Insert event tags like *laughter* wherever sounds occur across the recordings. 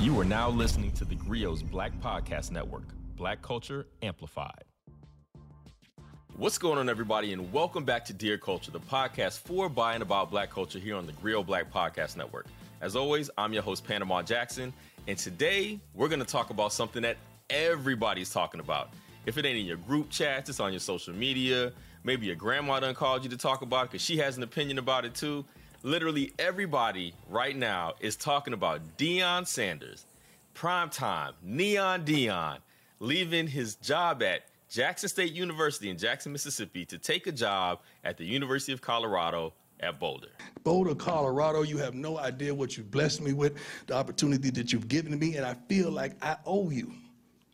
You are now listening to the Grio's Black Podcast Network, Black Culture Amplified. What's going on, everybody, and welcome back to Dear Culture, the podcast for, by, and about Black culture here on the Grio Black Podcast Network. As always, I'm your host, Panama Jackson, and today we're going to talk about something that everybody's talking about. If it ain't in your group chats, it's on your social media. Maybe your grandma done called you to talk about it because she has an opinion about it too. Literally everybody right now is talking about Deion Sanders, prime time, Neon Deion, leaving his job at Jackson State University in Jackson, Mississippi to take a job at the University of Colorado at Boulder. Boulder, Colorado, you have no idea what you've blessed me with, the opportunity that you've given me, and I feel like I owe you.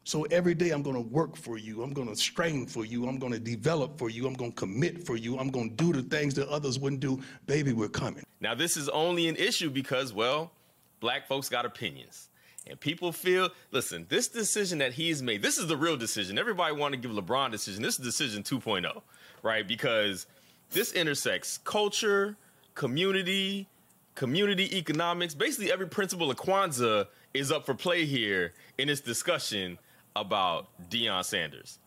So every day I'm going to work for you. I'm going to strain for you. I'm going to develop for you. I'm going to commit for you. I'm going to do the things that others wouldn't do. Baby, we're coming. Now, this is only an issue because, well, black folks got opinions. And people feel, listen, this decision that he's made, this is the real decision. Everybody want to give LeBron decision. This is decision 2.0, right? Because this intersects culture, community, community economics. Basically, every principle of Kwanzaa is up for play here in this discussion about Deion Sanders.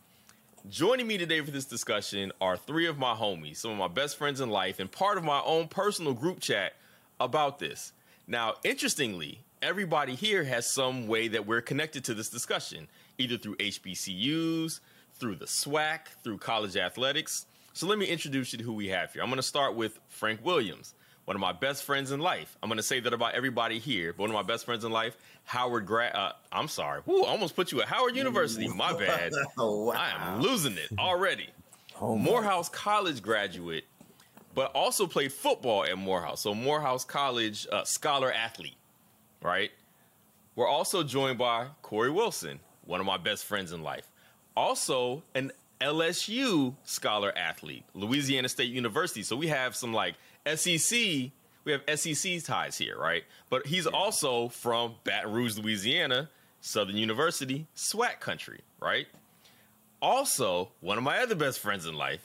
Joining me today for this discussion are three of my homies, some of my best friends in life, and part of my own personal group chat about this. Now, interestingly, everybody here has some way that we're connected to this discussion, either through HBCUs, through the SWAC, through college athletics. So let me introduce you to who we have here. I'm going to start with Frank Williams one of my best friends in life. I'm going to say that about everybody here, but one of my best friends in life, Howard Grad. Uh, I'm sorry. Woo, I almost put you at Howard University. My *laughs* bad. oh, wow. I am losing it already. *laughs* Oh, Morehouse College graduate, but also played football at Morehouse. So Morehouse College uh, scholar athlete, right? We're also joined by Corey Wilson, one of my best friends in life. Also an LSU scholar athlete, Louisiana State University. So we have some like SEC, we have SEC ties here, right? But he's yeah. also from Baton Rouge, Louisiana, Southern University, SWAC country, right? Also, one of my other best friends in life,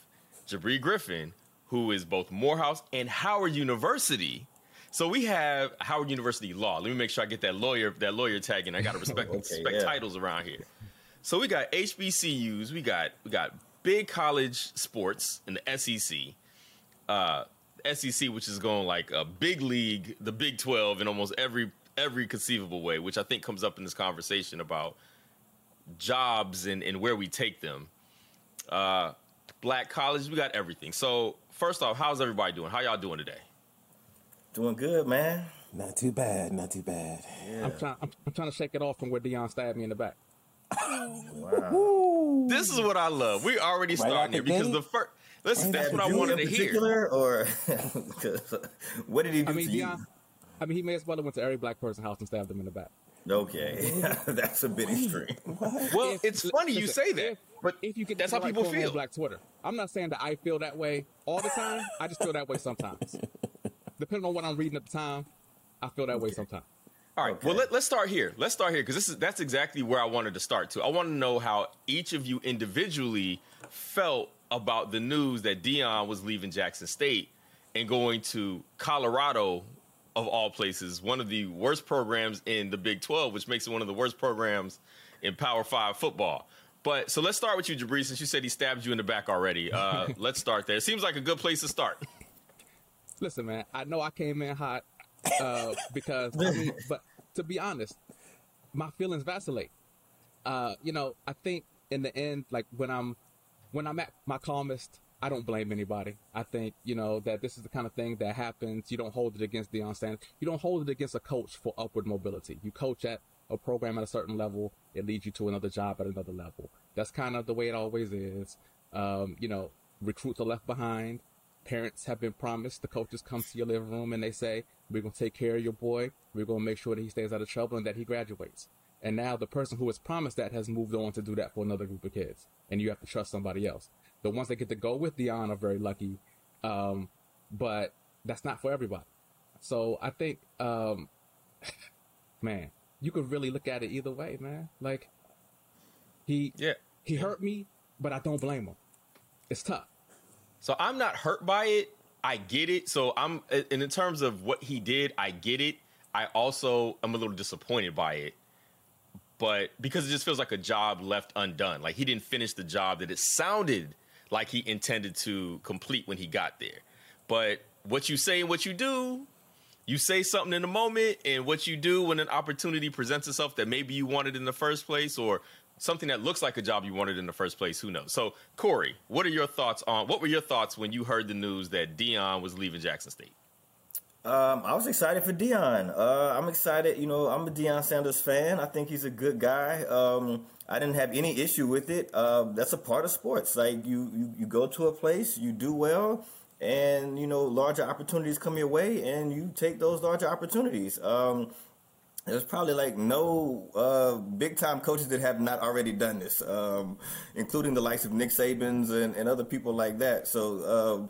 Jabri Griffin, who is both Morehouse and Howard University. So we have Howard University Law. Let me make sure I get that lawyer that lawyer tag in. I got to respect, *laughs* okay, respect yeah. titles around here. So we got HBCUs, we got we got big college sports in the SEC, uh, SEC, which is going like a big league, the Big Twelve, in almost every every conceivable way, which I think comes up in this conversation about jobs and, and where we take them. Uh, black colleges, we got everything. So first off, how's everybody doing? How y'all doing today? Doing good, man. Not too bad. Not too bad. Yeah. I'm trying. I'm, I'm trying to shake it off from where Deion stabbed me in the back *laughs* wow. This is what I love. We already starting right here because the first. Listen, that's what I wanted to hear. Or *laughs* what did he do I mean, Deion, uh, I mean, he may as well have went to every black person's house and stabbed them in the back. Okay, *laughs* that's a bit extreme. *laughs* Well, if, it's funny listen, you say that, if, but if you get that's how right people feel. Black Twitter. I'm not saying that I feel that way all the time. I just feel that way sometimes. Depending on what I'm reading at the time, I feel that okay. way sometimes. All right. Okay. Well, let, us start here. Let's start here because this is that's exactly where I wanted to start too. I want to know how each of you individually felt about the news that Deion was leaving Jackson State and going to Colorado, of all places, one of the worst programs in the Big Twelve, which makes it one of the worst programs in Power Five football. But so let's start with you, Jabri, since you said he stabbed you in the back already. Uh, *laughs* let's start there. It seems like a good place to start. Listen, man, I know I came in hot uh, because I mean, *laughs* but to be honest, my feelings vacillate. Uh, you know, I think in the end, like when I'm when I'm at my calmest, I don't blame anybody. I think you know that this is the kind of thing that happens. You don't hold it against Deion Sanders. You don't hold it against a coach for upward mobility. You coach at a program at a certain level, it leads you to another job at another level. That's kind of the way it always is. Um, you know, recruits are left behind parents have been promised. The coaches come to your living room and they say, we're going to take care of your boy. We're going to make sure that he stays out of trouble and that he graduates. And now the person who was promised that has moved on to do that for another group of kids. And you have to trust somebody else. The ones that get to go with Deion are very lucky. Um, but that's not for everybody. So I think, um, *laughs* man, you could really look at it either way, man. Like he, yeah, he hurt me, but I don't blame him. It's tough. So I'm not hurt by it. I get it. So I'm and in terms of what he did, I get it. I also am a little disappointed by it, but because it just feels like a job left undone. Like he didn't finish the job that it sounded like he intended to complete when he got there. But what you say and what you do, you say something in the moment, and what you do when an opportunity presents itself that maybe you wanted in the first place, or something that looks like a job you wanted in the first place, who knows? So, Corey, what are your thoughts on what were your thoughts when you heard the news that Deion was leaving Jackson State? Um, I was excited for Deion. Uh, I'm excited. You know, I'm a Deion Sanders fan. I think he's a good guy. Um, I didn't have any issue with it. Uh, that's a part of sports. Like you, you, you go to a place, you do well, and you know larger opportunities come your way, and you take those larger opportunities. Um, there's probably like no uh, big time coaches that have not already done this, um, including the likes of Nick Saban's and, and other people like that. So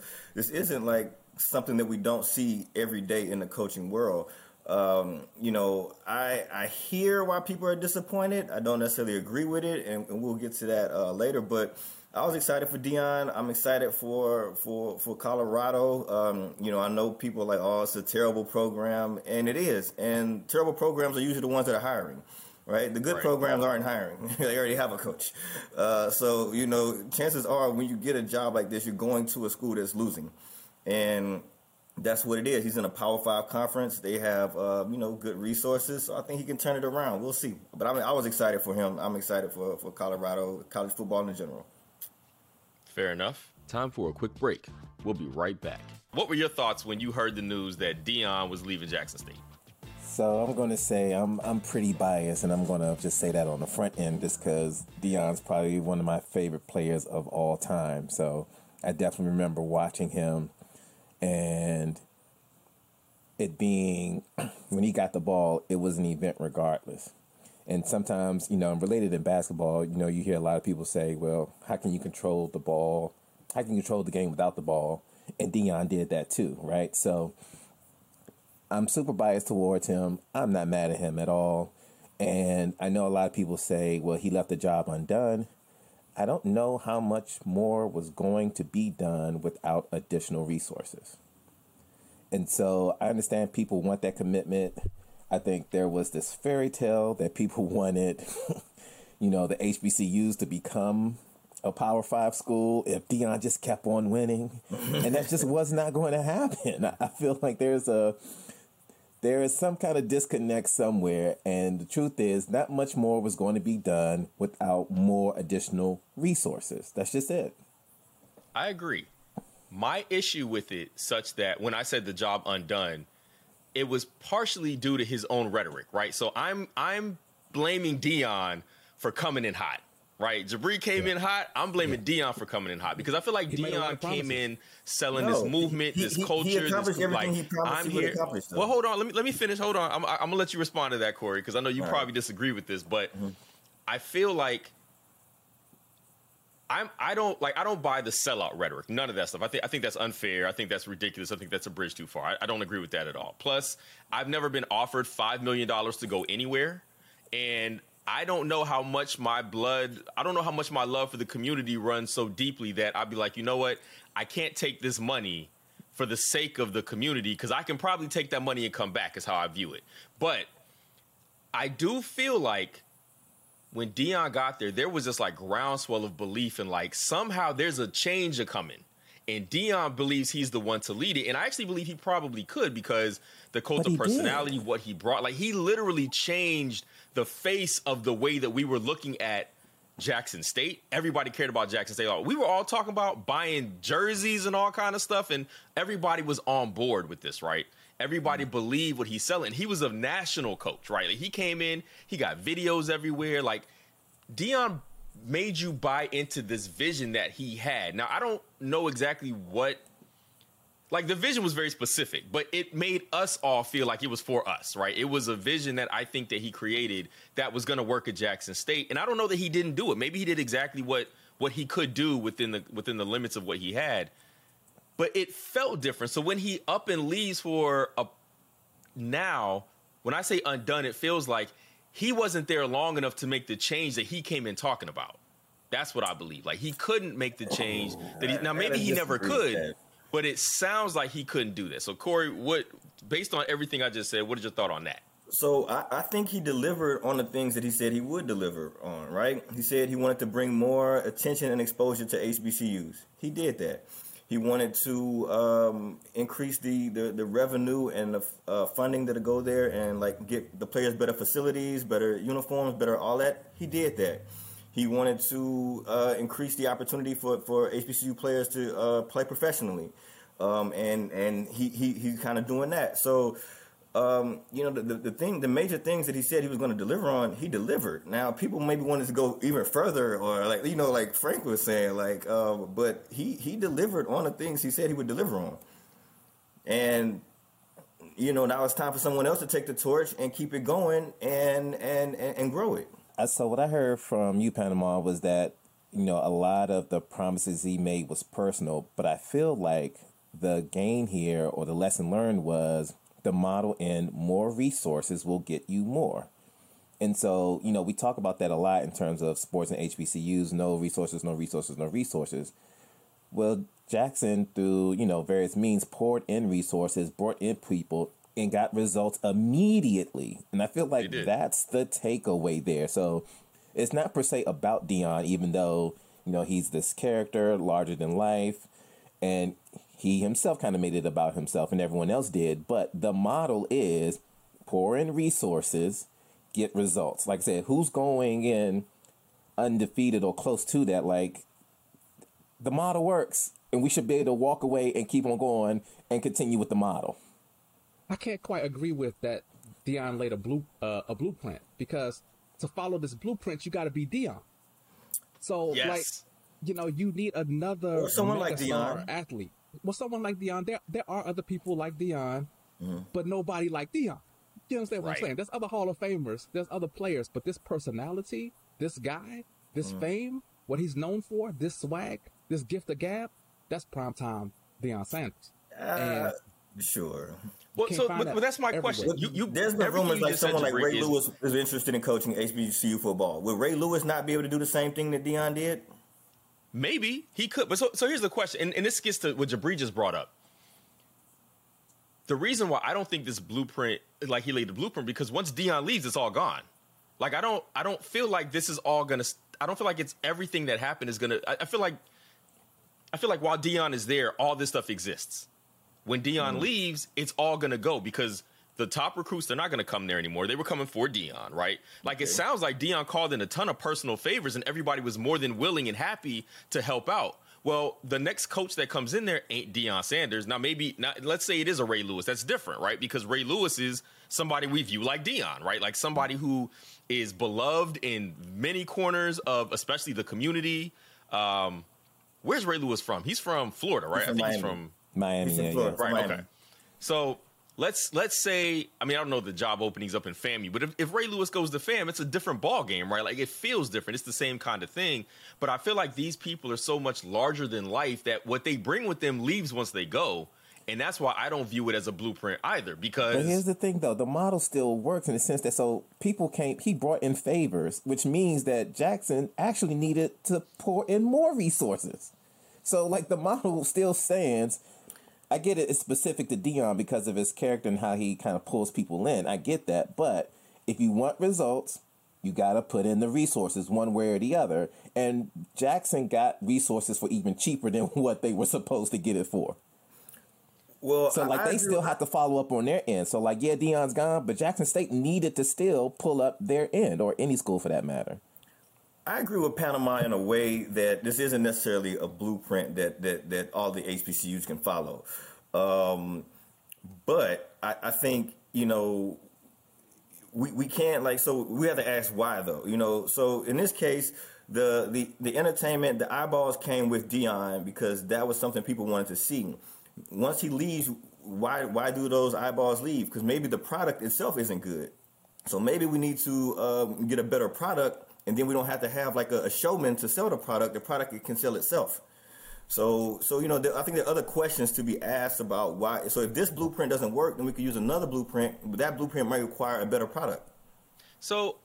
uh, this isn't like something that we don't see every day in the coaching world. Um, you know, I I hear why people are disappointed. I don't necessarily agree with it, and, and we'll get to that uh, later. But I was excited for Deion. I'm excited for for for Colorado. Um, you know, I know people are like, oh, it's a terrible program, and it is. And terrible programs are usually the ones that are hiring, right? The good Right. programs aren't hiring; *laughs* they already have a coach. Uh, so you know, chances are when you get a job like this, you're going to a school that's losing, and that's what it is. He's in a Power Five conference. They have, uh, you know, good resources. So I think he can turn it around. We'll see. But I mean, I was excited for him. I'm excited for for Colorado college football in general. Fair enough. Time for a quick break. We'll be right back. What were your thoughts when you heard the news that Deion was leaving Jackson State? So I'm going to say I'm I'm pretty biased, and I'm going to just say that on the front end, just because Deion's probably one of my favorite players of all time. So I definitely remember watching him, and it being *clears throat* when he got the ball, it was an event regardless. And sometimes, you know, related in basketball, you know, you hear a lot of people say, "Well, how can you control the ball? How can you control the game without the ball?" And Deion did that too, right? So. I'm super biased towards him. I'm not mad at him at all. And I know a lot of people say, well, he left the job undone. I don't know how much more was going to be done without additional resources. And so I understand people want that commitment. I think there was this fairy tale that people *laughs* wanted, you know, the HBCUs to become a Power Five school if Deion just kept on winning, and that just was not going to happen. *laughs* I feel like there's a there is some kind of disconnect somewhere, and the truth is, not much more was going to be done without more additional resources. That's just it. I agree. My issue with it, such that when I said the job undone, it was partially due to his own rhetoric, right? So I'm I'm blaming Deion for coming in hot, right? Jabri came in hot. I'm blaming Deion for coming in hot because I feel like He made a lot Deion came in selling No, this movement, he- this he- he culture. accomplished this, everything like, he promised I'm he here. Well, hold on. Let me let me finish. Hold on. I'm, I'm gonna let you respond to that, Corey, because I know you All right. probably disagree with this, but Mm-hmm. I feel like I'm I don't like I don't buy the sellout rhetoric. None of that stuff. I think I think that's unfair. I think that's ridiculous. I think that's a bridge too far. I, I don't agree with that at all. Plus, I've never been offered five million dollars to go anywhere, and I don't know how much my blood. I don't know how much my love for the community runs so deeply that I'd be like, you know what? I can't take this money for the sake of the community because I can probably take that money and come back. Is how I view it. But I do feel like when Deion got there, there was this like groundswell of belief and like somehow there's a change a coming. And Deion believes he's the one to lead it. And I actually believe he probably could because the cult But of he did. personality, what he brought, like he literally changed the face of the way that we were looking at Jackson State. Everybody cared about Jackson State. We were all talking about buying jerseys and all kind of stuff, and everybody was on board with this, right? Everybody mm-hmm. believed what he's selling. He was a national coach, right? Like he came in, he got videos everywhere. Like Deion made you buy into this vision that he had. Now I don't know exactly what like the vision was very specific, but it made us all feel like it was for us, right? It was a vision that I think that he created that was going to work at Jackson State, and I don't know that he didn't do it. Maybe he did exactly what what he could do within the within the limits of what he had, but it felt different. So when he up and leaves for a now, when I say undone, it feels like he wasn't there long enough to make the change that he came in talking about. That's what I believe. Like he couldn't make the change that he now maybe he never could. But it sounds like he couldn't do that. So Corey, what based on everything I just said, what is your thought on that? So I, I, think he delivered on the things that he said he would deliver on, right? He said he wanted to bring more attention and exposure to HBCUs. He did that. He wanted to um, increase the, the, the, revenue and the uh, funding that'll go there and like get the players better facilities, better uniforms, better all that. He did that. He wanted to uh, increase the opportunity for, for HBCU players to uh, play professionally. Um, and and he, he he's kind of doing that. So um, you know, the, the, the, thing, the major things that he said he was going to deliver on, he delivered. Now, people maybe wanted to go even further, or like you know, like Frank was saying, like, uh, but he he delivered on the things he said he would deliver on, and you know, now it's time for someone else to take the torch and keep it going and and and, and grow it. So what I heard from you, Panama, was that you know a lot of the promises he made was personal, but I feel like the gain here or the lesson learned was the model in more resources will get you more. And so, you know, we talk about that a lot in terms of sports and HBCUs no resources, no resources, no resources. Well, Jackson, through, you know, various means, poured in resources, brought in people, and got results immediately. And I feel like that's the takeaway there. So it's not per se about Deion, even though, you know, he's this character larger than life. And he himself kind of made it about himself and everyone else did. But the model is pour in resources, get results. Like I said, who's going in undefeated or close to that? Like the model works, and we should be able to walk away and keep on going and continue with the model. I can't quite agree with that. Deion laid a blue uh, a blueprint because to follow this blueprint, you got to be Deion. So yes. like you know, you need another or someone like Deion athlete well, someone like Deion. there there are other people like Deion, mm-hmm. but nobody like Deion. You understand what right. I'm saying? There's other Hall of Famers, there's other players, but this personality, this guy, this mm-hmm. fame, what he's known for, this swag, this gift of gab, that's prime time Deion Sanders. Uh, sure. Well, so but, but, that's my everywhere. question. You, you, There's been rumors like someone like Ray is, Lewis is interested in coaching HBCU football. Will Ray Lewis not be able to do the same thing that Deion did? Maybe he could, but so so here's the question, and, and this gets to what Jabri just brought up. The reason why I don't think this blueprint, like he laid the blueprint, because once Deion leaves, it's all gone. Like I don't, I don't feel like this is all gonna. I don't feel like it's everything that happened is gonna. I, I feel like, I feel like while Deion is there, all this stuff exists. When Deion mm. leaves, it's all gonna go because the top recruits they're not going to come there anymore. They were coming for Deion, right? Like okay. it sounds like Deion called in a ton of personal favors, and everybody was more than willing and happy to help out. Well, the next coach that comes in there ain't Deion Sanders. Now, maybe not. Let's say it is a Ray Lewis. That's different, right? Because Ray Lewis is somebody we view like Deion, right? Like somebody who is beloved in many corners of, especially the community. Um, where's Ray Lewis from? He's from Florida, right? I think Miami. he's from Miami. He's from Florida, yeah. Right. Miami. Okay. So let's let's say I mean I don't know the job openings up in FAMU, but if, if Ray Lewis goes to FAM, it's a different ball game, right? Like it feels different. It's the same kind of thing. But I feel like these people are so much larger than life that what they bring with them leaves once they go. And that's why I don't view it as a blueprint either. Because but here's the thing, though, the model still works in the sense that so people came. He brought in favors, which means that Jackson actually needed to pour in more resources. So, like the model still stands I get it. It's specific to Deion because of his character and how he kind of pulls people in. I get that, but if you want results, you got to put in the resources one way or the other. And Jackson got resources for even cheaper than *laughs* what they were supposed to get it for. Well, so like I, they still have to follow up on their end. So like yeah, Deion's gone, but Jackson State needed to still pull up their end, or any school for that matter. I agree with Panama in a way that this isn't necessarily a blueprint that that, that all the HBCUs can follow. Um, but I, I think you know we, we can't like so we have to ask why though you know so in this case the the the entertainment the eyeballs came with Deion because that was something people wanted to see. Once he leaves, why why do those eyeballs leave? Because maybe the product itself isn't good. So maybe we need to um, get a better product and then we don't have to have like a, a showman to sell the product. The product can sell itself. So, so you know, there, I think there are other questions to be asked about why. So, if this blueprint doesn't work, then we could use another blueprint. But that blueprint might require a better product. So,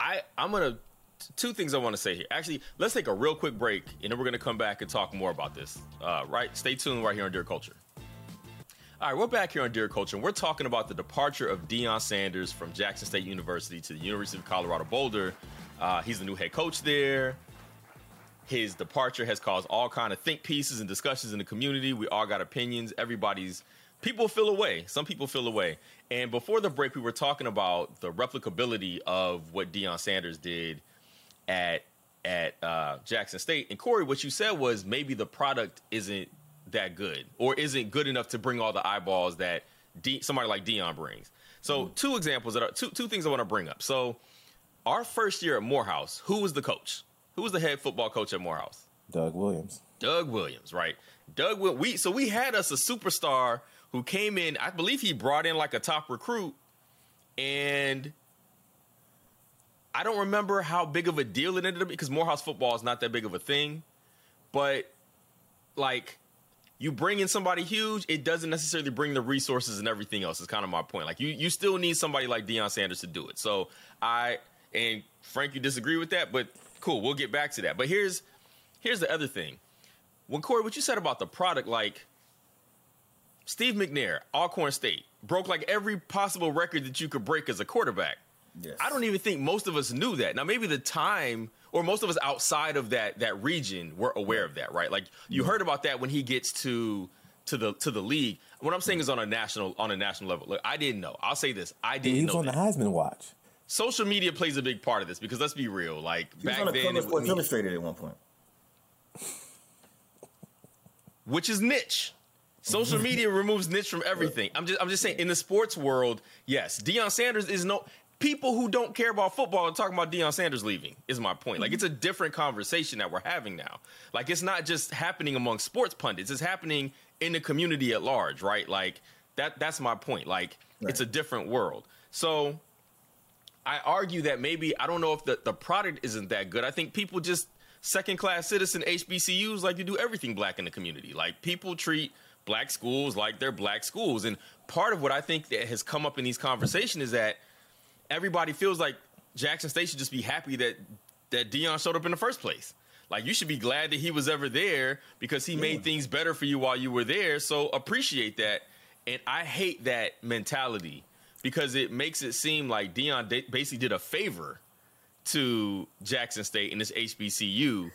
I I'm gonna two things I want to say here. Actually, let's take a real quick break, and then we're to come back and talk more about this. Uh, right? Stay tuned right here on Dear Culture. All right, we're back here on Dear Culture, and we're talking about the departure of Deion Sanders from Jackson State University to the University of Colorado Boulder. Uh, he's the new head coach there. His departure has caused all kind of think pieces and discussions in the community. We all got opinions. Everybody's people feel away. Some people feel away. And before the break, we were talking about the replicability of what Deion Sanders did at at uh, Jackson State. And Corey, what you said was maybe the product isn't that good or isn't good enough to bring all the eyeballs that D- somebody like Deion brings. So mm-hmm. two examples that are two two things I want to bring up. So our first year at Morehouse, who was the coach? Who was the head football coach at Morehouse? Doug Williams. Doug Williams, right? Doug we so we had us a superstar who came in, I believe he brought in like a top recruit and I don't remember how big of a deal it ended up because Morehouse football is not that big of a thing. But like you bring in somebody huge, it doesn't necessarily bring the resources and everything else. Is kind of my point. Like you, you still need somebody like Deion Sanders to do it. So I and Frank, you disagree with that, but cool, we'll get back to that. But here's here's the other thing. When Corey, what you said about the product, like Steve McNair, Alcorn State, broke like every possible record that you could break as a quarterback. Yes. I don't even think most of us knew that. Now maybe the time or most of us outside of that that region were aware of that, right? Like you heard about that when he gets to to the to the league. What I'm saying is on a national on a national level. Look, I didn't know. I'll say this. I didn't. He was on that. the Heisman watch. Social media plays a big part of this because let's be real. Like he back was on then, the Sports Illustrated at one point, which is niche. Social media *laughs* removes niche from everything. I'm just I'm just saying in the sports world, yes, Deion Sanders is no people who don't care about football are talking about Deion Sanders leaving, is my point. Like, it's a different conversation that we're having now. Like, it's not just happening among sports pundits, it's happening in the community at large, right? Like, that that's my point. Like, right. it's a different world. So, I argue that maybe, I don't know if the, the product isn't that good. I think people just second class citizen HBCUs like to do everything black in the community. Like, people treat black schools like they're black schools. And part of what I think that has come up in these conversations is that everybody feels like Jackson State should just be happy that that Deion showed up in the first place. Like you should be glad that he was ever there because he yeah. made things better for you while you were there. So appreciate that. And I hate that mentality because it makes it seem like Deion basically did a favor to Jackson State and this HBCU,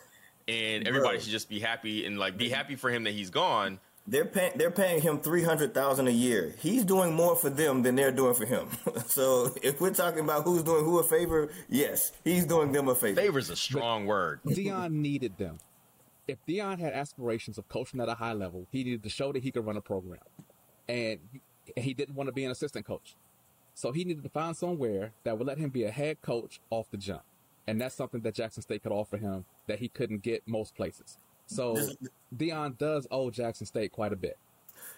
and everybody Bro. should just be happy and like be happy for him that he's gone they're paying they're paying him three hundred thousand a year. He's doing more for them than they're doing for him. *laughs* so if we're talking about who's doing who a favor, yes, he's doing them a favor. Favor is a strong but word. *laughs* Deion needed them. If Deion had aspirations of coaching at a high level, he needed to show that he could run a program, and he didn't want to be an assistant coach. So he needed to find somewhere that would let him be a head coach off the jump, and that's something that Jackson State could offer him that he couldn't get most places. So Deion does owe Jackson State quite a bit.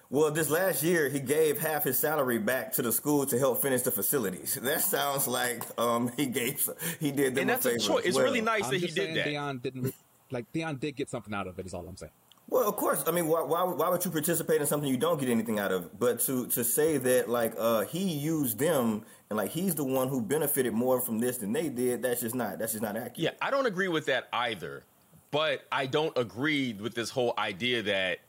Well, this last year he gave half his salary back to the school to help finish the facilities. That sounds like um, he gave he did them and that's a favor. A choice. It's well. really nice I'm that he did that. Deion didn't like Deion did get something out of it. Is all I'm saying. Well, of course. I mean, why, why, why would you participate in something you don't get anything out of? But to to say that like uh, he used them and like he's the one who benefited more from this than they did, that's just not that's just not accurate. Yeah, I don't agree with that either. But I don't agree with this whole idea that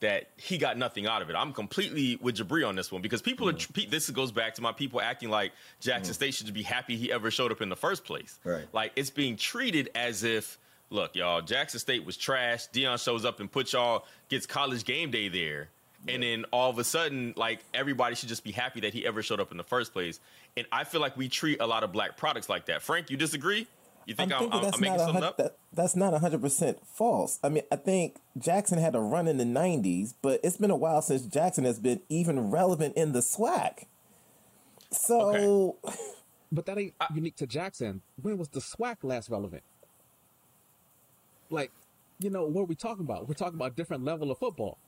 that he got nothing out of it. I'm completely with Jabri on this one because people mm. are. This goes back to my people acting like Jackson mm. State should be happy he ever showed up in the first place. Right. Like it's being treated as if, look, y'all, Jackson State was trash. Deion shows up and puts y'all gets college game day there, yeah. and then all of a sudden, like everybody should just be happy that he ever showed up in the first place. And I feel like we treat a lot of black products like that. Frank, you disagree? You think I'm, I'm, I'm making something up? That, that's not 100% false. I mean, I think Jackson had a run in the 90s, but it's been a while since Jackson has been even relevant in the SWAC. So. Okay. *laughs* But that ain't unique to Jackson. When was the SWAC last relevant? Like, you know, what are we talking about? We're talking about a different level of football.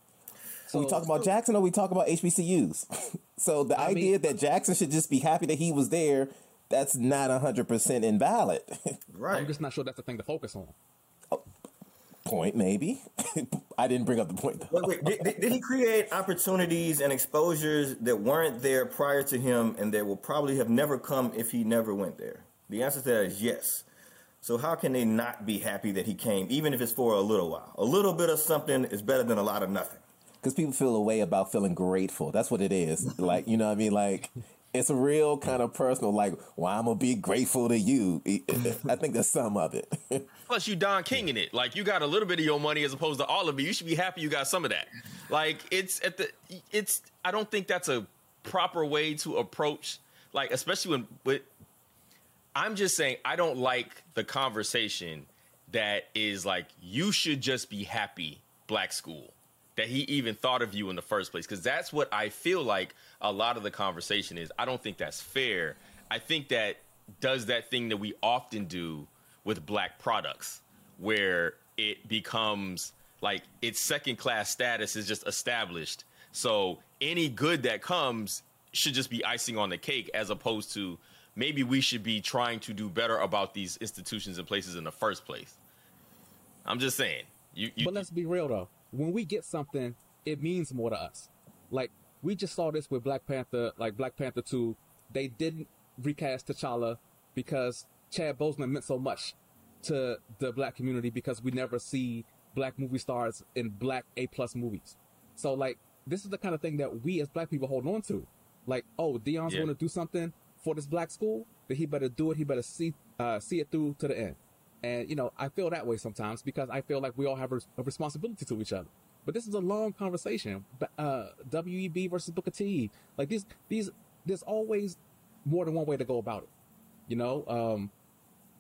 So, we talk about Jackson or we talk about HBCUs? so the I idea mean, that Jackson should just be happy that he was there that's not 100% invalid. *laughs* right. I'm just not sure that's the thing to focus on. Oh, point, maybe. *laughs* I didn't bring up the point. Wait, wait. Did, did, he create opportunities and exposures that weren't there prior to him and that will probably have never come if he never went there? The answer to that is yes. So how can they not be happy that he came, even if it's for a little while? A little bit of something is better than a lot of nothing. Because people feel a way about feeling grateful. That's what it is. *laughs* like, you know what I mean? Like, it's a real kind of personal, like, well, I'm going to be grateful to you. *laughs* I think that's some of it. *laughs* Plus, you Don King in it. Like, you got a little bit of your money as opposed to all of it. You should be happy you got some of that. Like, it's at the, it's, I don't think that's a proper way to approach, like, especially when, with, I'm just saying, I don't like the conversation that is like, you should just be happy, black school that he even thought of you in the first place because that's what I feel like a lot of the conversation is. I don't think that's fair. I think that does that thing that we often do with black products where it becomes like its second class status is just established. So any good that comes should just be icing on the cake as opposed to maybe we should be trying to do better about these institutions and places in the first place. I'm just saying. You, you, but let's be real though when we get something, it means more to us. Like we just saw this with Black Panther, like Black Panther 2. They didn't recast T'Challa because Chad Boseman meant so much to the black community because we never see black movie stars in black A plus movies. So like this is the kind of thing that we as black people hold on to. Like, oh, Deion's yeah. going to do something for this black school, then he better do it. He better see uh, see it through to the end. And, you know, I feel that way sometimes because I feel like we all have a, responsibility to each other. But this is a long conversation. Uh, WEB versus Booker T. Like these, these, there's always more than one way to go about it. You know, um,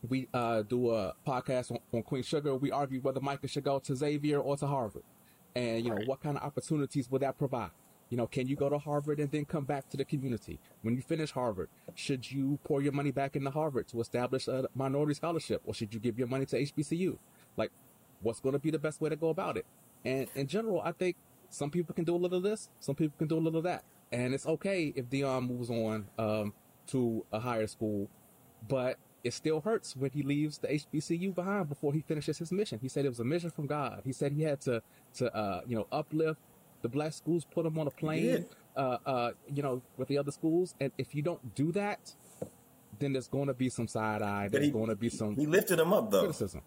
we uh, do a podcast on, on, Queen Sugar. We argue whether Micah should go to Xavier or to Harvard, and you know right. what kind of opportunities would that provide. You know, can you go to Harvard and then come back to the community? When you finish Harvard, should you pour your money back into Harvard to establish a minority scholarship or should you give your money to HBCU? Like, what's going to be the best way to go about it? And in general, I think some people can do a little of this, some people can do a little of that. And it's okay if Deion moves on um, to a higher school, but it still hurts when he leaves the HBCU behind before he finishes his mission. He said it was a mission from God. He said he had to, to uh, you know, uplift the black schools put them on a plane, uh, uh, you know, with the other schools. And if you don't do that, then there's going to be some side eye. There's going to be some. He lifted them up though. Criticism.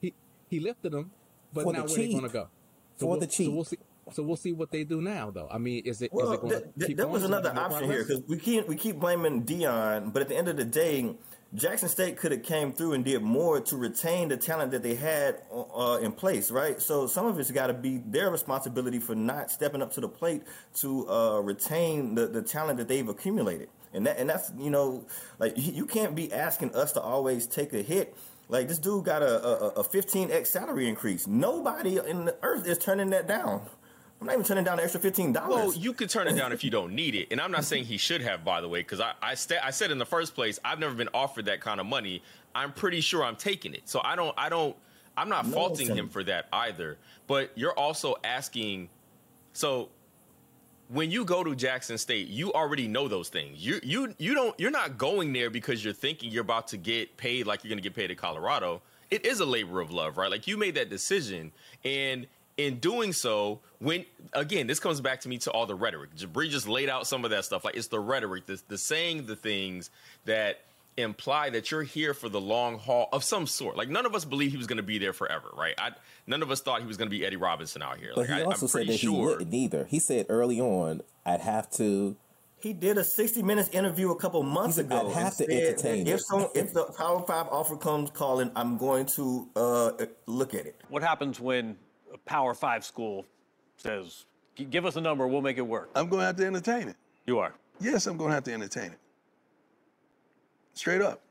He he lifted them, but For now the where they going to go? So For we'll, the cheap. So we'll see. So we'll see what they do now, though. I mean, is it? Well, is it going th- th- there was another option here because we keep we keep blaming Deion, but at the end of the day, Jackson State could have came through and did more to retain the talent that they had uh, in place, right? So some of it's got to be their responsibility for not stepping up to the plate to uh, retain the, the talent that they've accumulated, and that and that's you know like you can't be asking us to always take a hit. Like this dude got a, a, a 15x salary increase. Nobody in the earth is turning that down. I'm not even turning down the extra fifteen dollars. Well, you could turn it down if you don't need it, and I'm not saying he should have, by the way, because I I, st- I said in the first place I've never been offered that kind of money. I'm pretty sure I'm taking it, so I don't I don't I'm not no, faulting him for that either. But you're also asking, so when you go to Jackson State, you already know those things. You you you don't you're not going there because you're thinking you're about to get paid like you're going to get paid at Colorado. It is a labor of love, right? Like you made that decision, and in doing so, when again, this comes back to me to all the rhetoric. Jabri just laid out some of that stuff. Like it's the rhetoric, the, the saying the things that imply that you're here for the long haul of some sort. Like none of us believe he was going to be there forever, right? I, none of us thought he was going to be Eddie Robinson out here. But like, he also said that sure. he wouldn't either. He said early on, I'd have to. He did a 60 minutes interview a couple months said, ago. I'd have to entertain if, some, if the Power Five offer comes calling, I'm going to uh, look at it. What happens when a Power Five school says, "Give us a number, we'll make it work." I'm going to have to entertain it. You are. Yes, I'm going to have to entertain it. Straight up.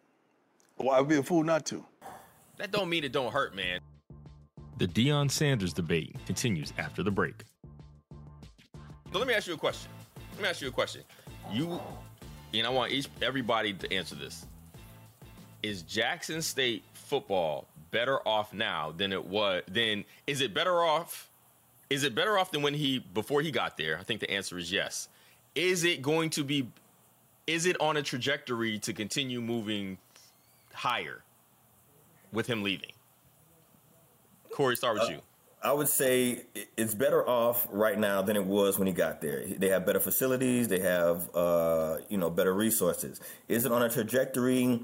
Well, I'd be a fool not to. That don't mean it don't hurt, man. The Deion Sanders debate continues after the break. So let me ask you a question. Let me ask you a question. You, and I want each everybody to answer this. Is Jackson State football better off now than it was then is it better off is it better off than when he before he got there i think the answer is yes is it going to be is it on a trajectory to continue moving higher with him leaving corey start with uh, you I would say it's better off right now than it was when he got there. They have better facilities. They have, uh, you know, better resources. Is it on a trajectory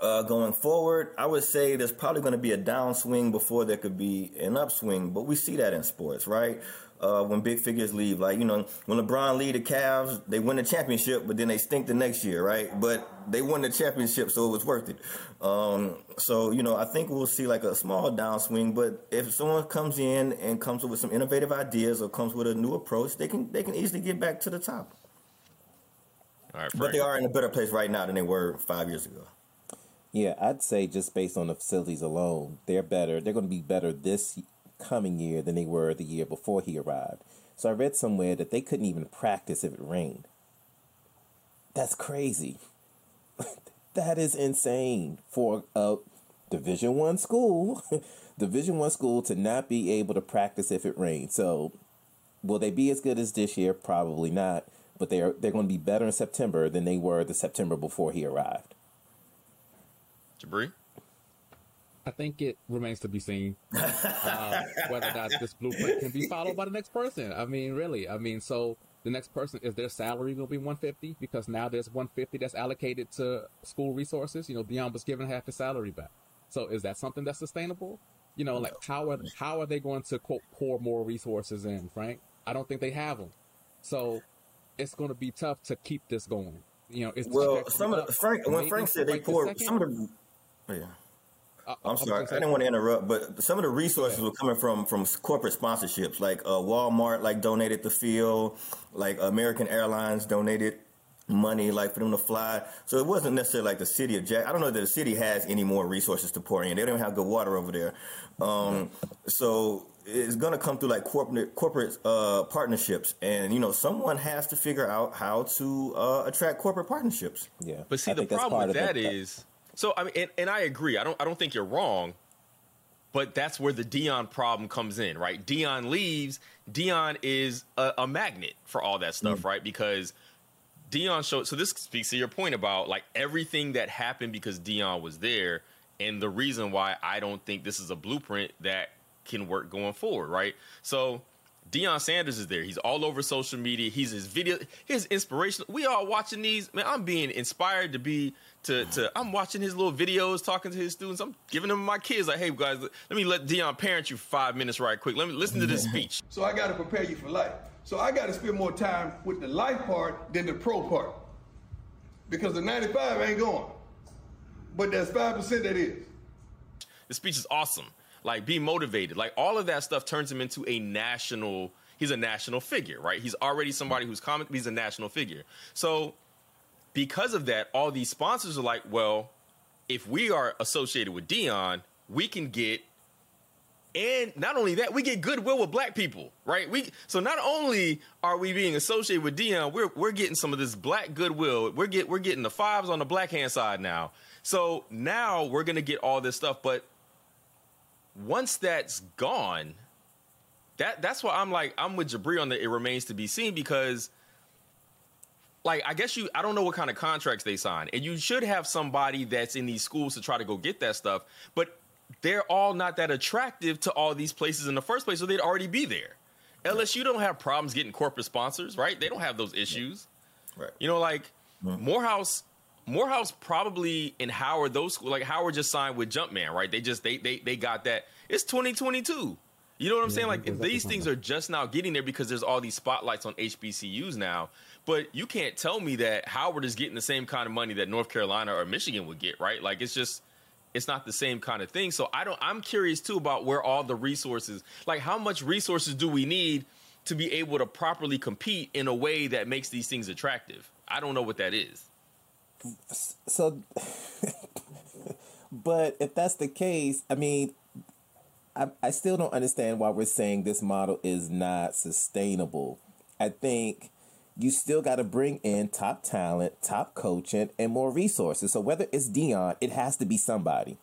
uh, going forward, I would say there's probably going to be a downswing before there could be an upswing. But we see that in sports, right? Uh, when big figures leave, like you know, when LeBron lead the Cavs, they win the championship, but then they stink the next year, right? But they won the championship, so it was worth it. Um, so you know, I think we'll see like a small downswing. But if someone comes in and comes up with some innovative ideas or comes with a new approach, they can they can easily get back to the top. All right, But they are in a better place right now than they were five years ago. Yeah, I'd say just based on the facilities alone, they're better. They're going to be better this coming year than they were the year before he arrived. So I read somewhere that they couldn't even practice if it rained. That's crazy. *laughs* that is insane for a Division One school, *laughs* Division One school to not be able to practice if it rains. So will they be as good as this year? Probably not. But they're they're going to be better in September than they were the September before he arrived. Jabri? I think it remains to be seen uh, whether or not this blueprint can be followed by the next person. I mean, really. I mean, so the next person is their salary going to be 150 because now there's 150 that's allocated to school resources. You know, Deion was given half his salary back. So is that something that's sustainable? You know, like how are how are they going to quote pour more resources in, Frank? I don't think they have them. So it's going to be tough to keep this going. You know, it's Well, some of the, Frank when Frank said they like, the some of the. Yeah. Uh, I'm was sorry, I didn't want to interrupt, but some of the resources were coming from from corporate sponsorships, like uh, Walmart, like donated the field, like American Airlines donated money, like for them to fly. So it wasn't necessarily like the city of Jack. I don't know that the city has any more resources to pour in. They don't have good water over there, um, so it's going to come through like corporate corporate uh, partnerships, and you know someone has to figure out how to uh, attract corporate partnerships. Yeah, But see, I the problem with of that the- is, so I mean, and, and I agree. I don't, I don't think you're wrong. But that's where the Deion problem comes in, right? Deion leaves. Deion is a, a magnet for all that stuff, Mm. right? Because Deion showed. So this speaks to your point about like everything that happened because Dion was there, and the reason why I don't think this is a blueprint that can work going forward, right? So Deion Sanders is there. He's all over social media. He's his video, his inspiration. We all watching these. Man, I'm being inspired to be to to. I'm watching his little videos, talking to his students. I'm giving them my kids like, hey guys, let me let Deion parent you five minutes right quick. Let me listen to this *laughs* speech. So I got to prepare you for life. So I got to spend more time with the life part than the pro part. Because the 95 ain't going. But that's 5% that is. The speech is awesome. Like, be motivated. Like, all of that stuff turns him into a national. He's a national figure, right? He's already somebody who's common. He's a national figure. So, because of that, all these sponsors are like, well, if we are associated with Deion, we can get. And not only that, we get goodwill with black people, right? We so not only are we being associated with Deion, we're we're getting some of this black goodwill. We're get we're getting the fives on the black hand side now. So now we're gonna get all this stuff, but once that's gone, that that's why I'm like I'm with Jabri on the it remains to be seen because like I guess you I don't know what kind of contracts they sign. And you should have somebody that's in these schools to try to go get that stuff, but they're all not that attractive to all these places in the first place, so they'd already be there. LSU don't have problems getting corporate sponsors, right? They don't have those issues. Right. You know, like Morehouse, Morehouse probably in Howard, those like Howard just signed with Jumpman, right? They just they they they got that. It's 2022. You know what I'm saying? Like these things are just now getting there because there's all these spotlights on HBCUs now. But you can't tell me that Howard is getting the same kind of money that North Carolina or Michigan would get, right? Like it's just it's not the same kind of thing. So I don't I'm curious too about where all the resources, like how much resources do we need to be able to properly compete in a way that makes these things attractive? I don't know what that is. So, *laughs* but if that's the case, I mean, I, I still don't understand why we're saying this model is not sustainable. I think you still got to bring in top talent, top coaching, and more resources. So whether it's Deion, it has to be somebody.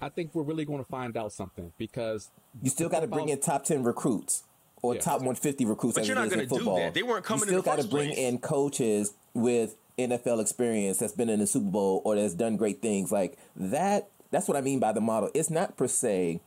I think we're really going to find out something because You still got to bring in top ten recruits or Yeah. top one fifty recruits. But as you're it not gonna do that. They weren't coming You still gotta bring place. in coaches with NFL experience that's been in the Super Bowl or that's done great things like that. That's what I mean by the model. It's not per se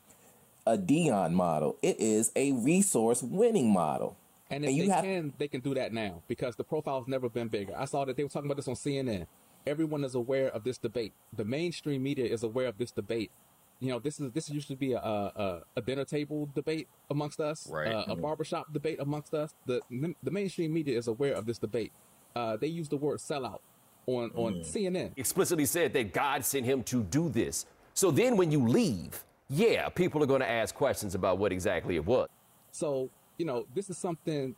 a Deion model. It is a resource winning model. And if And you they have- can, they can do that now because the profile's never been bigger. I saw that they were talking about this on CNN. everyone is aware of this debate. The mainstream media is aware of this debate. You know, this is this used to be a a, a dinner table debate amongst us, Right. uh, a barbershop debate amongst us. The the mainstream media is aware of this debate. Uh, they use the word sellout on on CNN. explicitly said that God sent him to do this. So then when you leave, yeah, people are going to ask questions about what exactly it was. So, you know, this is something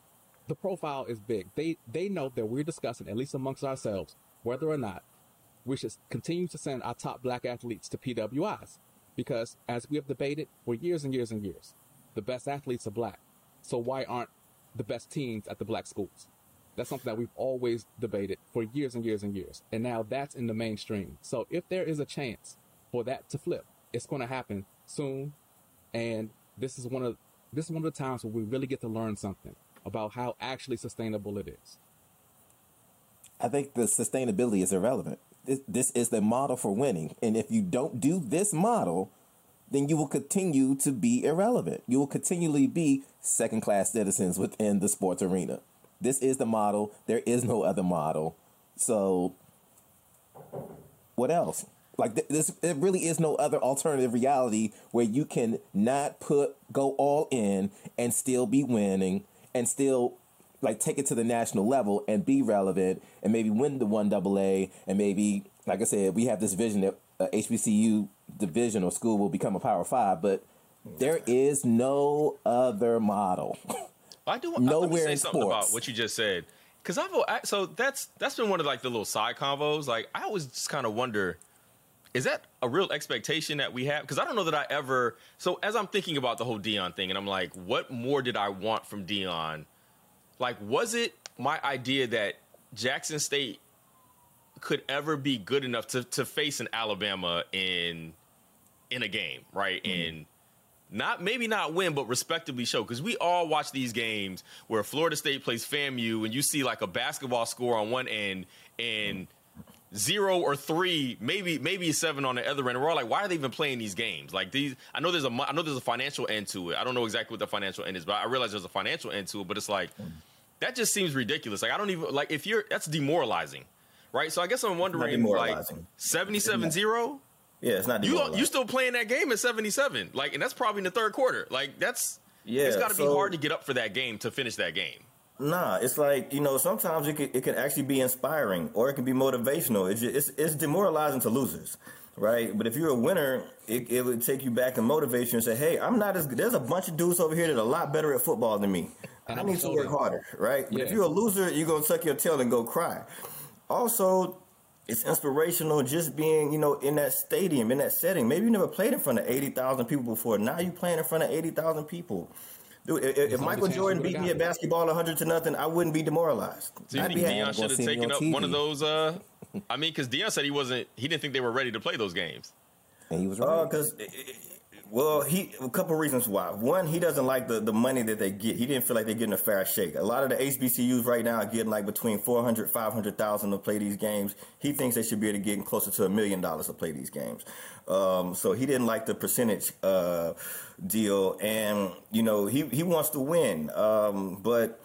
the profile is big. They they know that we're discussing, at least amongst ourselves, whether or not we should continue to send our top black athletes to PWIs. Because as we have debated for years and years and years, the best athletes are black. So why aren't the best teams at the black schools? That's something that we've always debated for years and years and years. And now that's in the mainstream. So if there is a chance for that to flip, it's going to happen soon. And this is one of this is one of the times where we really get to learn something about how actually sustainable it is. I think the sustainability is irrelevant. This, this is the model for winning. And if you don't do this model, then you will continue to be irrelevant. You will continually be second class citizens within the sports arena. This is the model. There is no other model. So, what else? Like th- this, there really is no other alternative reality where you can not put go all in and still be winning and still like take it to the national level and be relevant and maybe win the one double A and maybe like I said we have this vision that uh, HBCU division or school will become a power five, but there is no other model. I do. Me Nowhere say in something about sports. what you just said, because I've I- so that's that's been one of like the little side convos. Like I always just kind of wonder, is that a real expectation that we have? Because I don't know that I ever. So as I'm thinking about the whole Deion thing, and I'm like, what more did I want from Deion? Like, was it my idea that Jackson State could ever be good enough to to face an Alabama in in a game, right? Mm-hmm. And not maybe not win, but respectably show. Because we all watch these games where Florida State plays FAMU, and you see like a basketball score on one end and mm-hmm. Zero or three, maybe maybe seven on the other end. We're all like, why are they even playing these games? Like these, I know there's a I know there's a financial end to it. I don't know exactly what the financial end is, but I realize there's a financial end to it. But it's like that just seems ridiculous. Like I don't even like if you're that's demoralizing, right? So I guess I'm wondering like demoralizing. 77-0? Yeah, it's not You you still playing that game at 77. Like and that's probably in the third quarter. Like that's Yeah, it's got to be hard to get up for that game to finish that game. Nah, it's like you know. Sometimes it can it can actually be inspiring, or it can be motivational. It's just, it's, it's demoralizing to losers, right? But if you're a winner, it, it would take you back and motivate you and say, "Hey, I'm not as good. There's a bunch of dudes over here that are a lot better at football than me. I need to work harder, right?" But if you're a loser, you're gonna tuck your tail and go cry. Also, it's inspirational just being, you know, in that stadium, in that setting. Maybe you never played in front of 80,000 people before. Now you're playing in front of 80,000 people. Dude, if, if Michael Jordan beat me at it. basketball 100 to nothing, I wouldn't be demoralized. So you I'd think be happy. Deion should have taken on up one of those? Uh, I mean, because Deion said he wasn't. He didn't think they were ready to play those games. And he was Uh, right. because, well, he a couple reasons why. One, he doesn't like the, the money that they get. He didn't feel like they're getting a fair shake. A lot of the HBCUs right now are getting like between 400, 500,000 to play these games. He thinks they should be able to get closer to a million dollars to play these games. Um, so he didn't like the percentage uh, deal, and you know he he wants to win, um, but.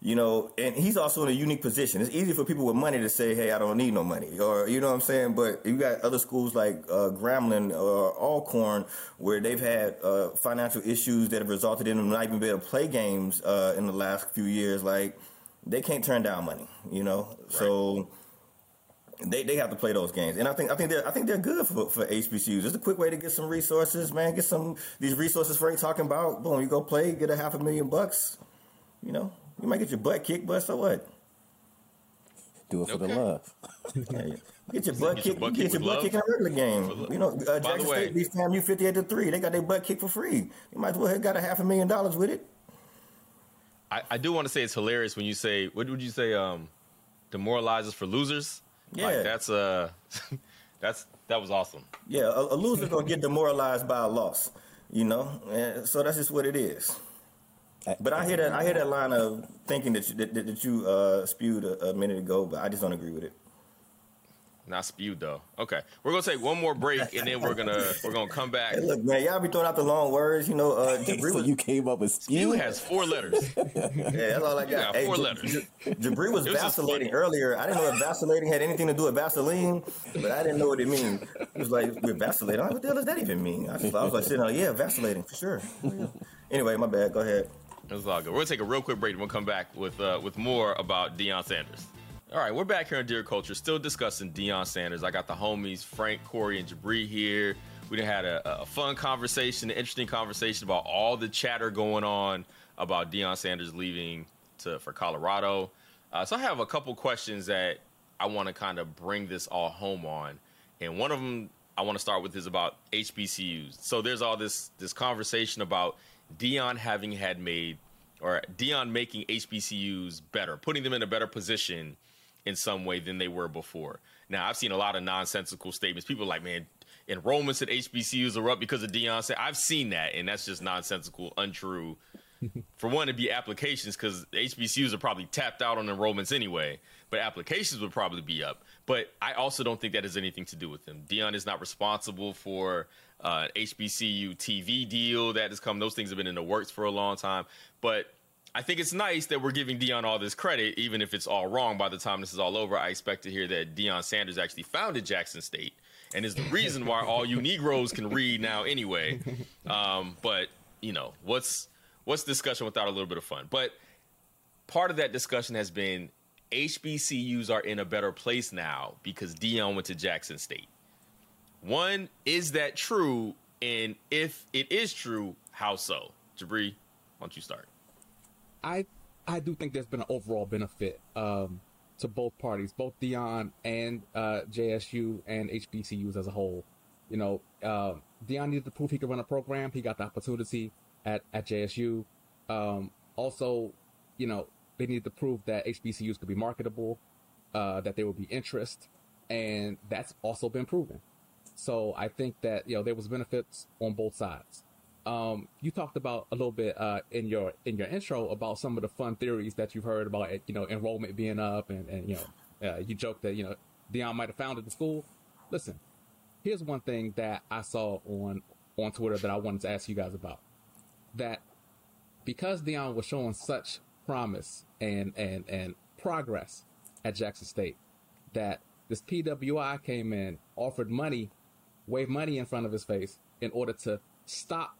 You know, and he's also in a unique position. It's easy for people with money to say, "Hey, I don't need no money," or you know what I'm saying. But you got other schools like uh, Grambling or Alcorn where they've had uh, financial issues that have resulted in them not even being able to play games uh, in the last few years. Like they can't turn down money, you know. So they, they have to play those games, and I think I think they're I think they're good for for HBCUs. It's a quick way to get some resources, man. Get some these resources Frank talking about. Boom, you go play, get a half a million bucks. You know, you might get your butt kicked, but so what? Do it for the love. *laughs* Hey, Get your butt Get your kicked. butt Get your butt kicked in a regular game. love. You know, uh, the Jackson way- State beat FAMU fifty-eight to three. They got their butt kicked for free. You might as well have got a half a million dollars with it. I, I do want to say it's hilarious when you say what would you say? Um, demoralizes for losers. Yeah. like, that's uh, *laughs* that's that was awesome. Yeah, a, a loser gonna get demoralized by a loss. You know, and so that's just what it is. But I hear that I hear that line of thinking that you, that, that you uh, spewed a, a minute ago, but I just don't agree with it. Not spewed though. Okay, we're gonna take one more break and then we're gonna we're gonna come back. Hey, look, man, y'all be throwing out the long words. You know, uh, *laughs* Jabri so was, you came up with You spew? has four letters. *laughs* yeah, that's all I got. got Hey, four Ja- letters. Ja- Jabri was *laughs* was vacillating earlier. I didn't know if vacillating had anything to do with Vaseline, but I didn't know what it means. It was like we're vacillating. Like, what the hell does that even mean? I, just, I was like sitting, there, yeah, vacillating for sure. Anyway, my bad. Go ahead. It's all good. We're gonna take a real quick break and we'll come back with uh, with more about Deion Sanders. All right, we're back here on Dear Culture, still discussing Deion Sanders. I got the homies Frank, Corey, and Jabri here. We had a, a fun conversation, an interesting conversation about all the chatter going on about Deion Sanders leaving to for Colorado. Uh, so I have a couple questions that I want to kind of bring this all home on, and one of them I want to start with is about HBCUs. So there's all this this conversation about Deion having had made or Deion making HBCUs better, putting them in a better position in some way than they were before. Now I've seen a lot of nonsensical statements. People are like, man, enrollments at HBCUs are up because of Deion. I've seen that, and that's just nonsensical, untrue. *laughs* For one, it'd be applications because HBCUs are probably tapped out on enrollments anyway, but applications would probably be up. But I also don't think that has anything to do with them. Deion is not responsible for uh, HBCU TV deal that has come. Those things have been in the works for a long time. But I think it's nice that we're giving Deion all this credit, even if it's all wrong. By the time this is all over, I expect to hear that Deion Sanders actually founded Jackson State and is the reason why all you Negroes can read now anyway. *laughs* Um, but you know what's what's discussion without a little bit of fun? But part of that discussion has been HBCUs are in a better place now because Deion went to Jackson State. One, is that true? And if it is true, how so? Jabri, why don't you start? I I do think there's been an overall benefit um, to both parties, both Deion and uh, JSU and HBCUs as a whole. You know, uh, Deion needed to prove he could run a program. He got the opportunity at at JSU. Um, also, you know, they needed to prove that HBCUs could be marketable, uh, that there would be interest, and that's also been proven. So I think that you know there was benefits on both sides. Um, you talked about a little bit uh, in your in your intro about some of the fun theories that you've heard about you know enrollment being up and, and you know uh, you joked that you know Deion might have founded the school. Listen, here's one thing that I saw on on Twitter that I wanted to ask you guys about. That because Deion was showing such promise and and and progress at Jackson State, that this PWI came in, offered money, waved money in front of his face in order to stop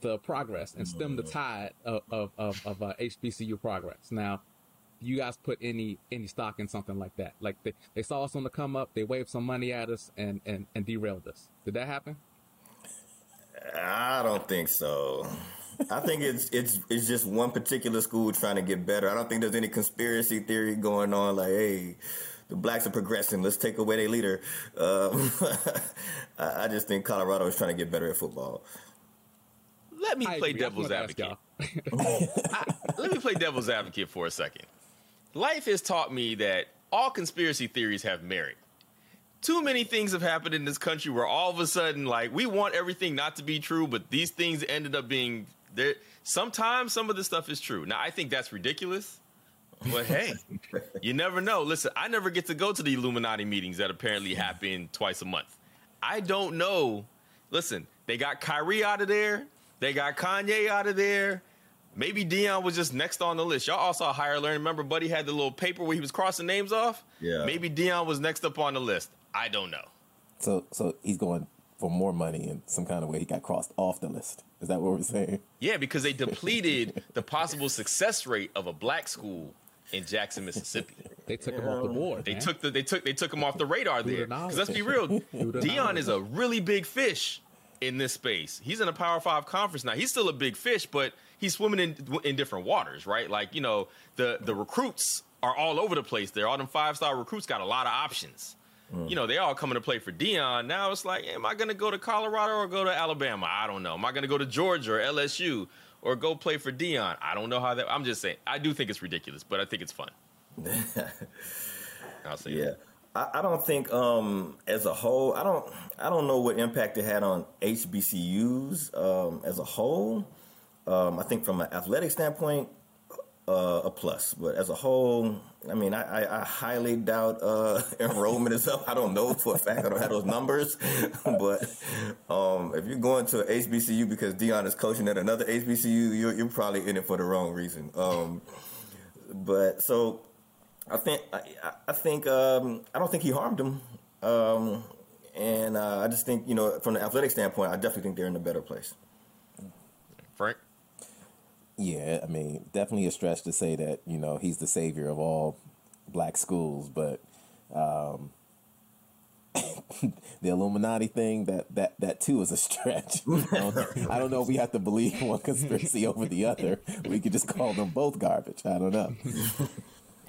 the progress and stem the tide of of, of, of uh, HBCU progress. Now, you guys put any any stock in something like that? Like they, they saw us on the come up, they waved some money at us and, and, and derailed us. Did that happen? I don't think so. I think it's it's it's just one particular school trying to get better. I don't think there's any conspiracy theory going on. Like, hey, the blacks are progressing. Let's take away their leader. Um, *laughs* I, I just think Colorado is trying to get better at football. Let me I play agree. Devil's wanted to ask advocate. y'all. *laughs* Let me play devil's advocate for a second. Life has taught me that all conspiracy theories have merit. Too many things have happened in this country where all of a sudden, like, we want everything not to be true, but these things ended up being there. Sometimes some of the stuff is true. Now, I think that's ridiculous, but hey, you never know. Listen, I never get to go to the Illuminati meetings that apparently happen twice a month. I don't know. Listen, they got Kyrie out of there. They got Kanye out of there. Maybe Deion was just next on the list. Y'all all saw higher learning. Remember, Buddy had the little paper where he was crossing names off. Yeah. Maybe Deion was next up on the list. I don't know. So, so he's going for more money in some kind of way. He got crossed off the list. Is that what we're saying? Yeah, because they depleted the possible success rate of a black school in Jackson, Mississippi. They took him off the board. They man. took the they took they took him off the radar there. Because let's be real, *laughs* Deion is a really big fish in this space. He's in a Power Five conference now. He's still a big fish, but he's swimming in in different waters, right? Like you know, the the recruits are all over the place. There, all them five star recruits got a lot of options. Mm. You know, they all coming to play for Deion. Now it's like, am I going to go to Colorado or go to Alabama? I don't know. Am I going to go to Georgia or LSU or go play for Deion? I don't know how that. I'm just saying. I do think it's ridiculous, but I think it's fun. *laughs* I'll say Yeah. that. I, I don't think um, as a whole, I don't I don't know what impact it had on HBCUs um, as a whole. Um, I think from an athletic standpoint, uh, a plus. But as a whole, I mean, I, I, I highly doubt uh, *laughs* enrollment is up. I don't know for a fact. I don't have those numbers. *laughs* but um, if you're going to HBCU because Deion is coaching at another HBCU, you're, you're probably in it for the wrong reason. Um, but so I think I, I think um, I don't think he harmed him. Um, and uh, I just think you know from the athletic standpoint, I definitely think they're in a better place. Frank. Yeah, I mean, definitely a stretch to say that you know he's the savior of all black schools, but um, *laughs* the Illuminati thing that that that too is a stretch. *laughs* I don't, I don't know if we have to believe one conspiracy over the other. We could just call them both garbage. I don't know. *laughs*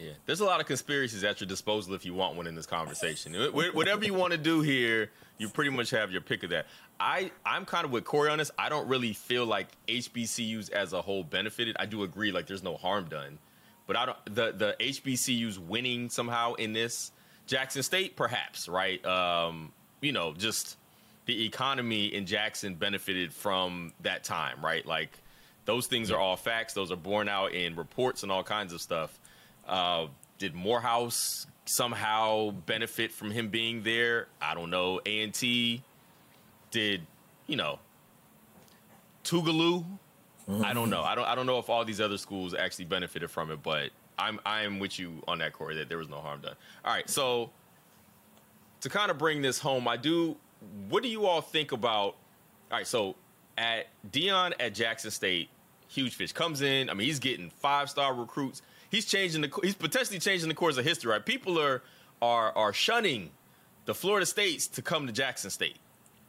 Yeah, there's a lot of conspiracies at your disposal if you want one in this conversation. *laughs* Whatever you want to do here, you pretty much have your pick of that. I I'm kind of with Corey on this. I don't really feel like HBCUs as a whole benefited. I do agree, like there's no harm done, but I don't the the HBCUs winning somehow in this Jackson State, perhaps right. Um, you know, just the economy in Jackson benefited from that time, right? Like those things are all facts. Those are borne out in reports and all kinds of stuff. Uh, did Morehouse somehow benefit from him being there? I don't know. A and T did, you know, Tougaloo. I don't know. I don't. I don't know if all these other schools actually benefited from it, but I'm I'm with you on that, Corey. That there was no harm done. All right, so to kind of bring this home, I do. What do you all think about? All right, so at Deion at Jackson State, huge fish comes in. I mean, he's getting five star recruits. He's changing the. He's potentially changing the course of history. Right? People are are are shunning the Florida states to come to Jackson State.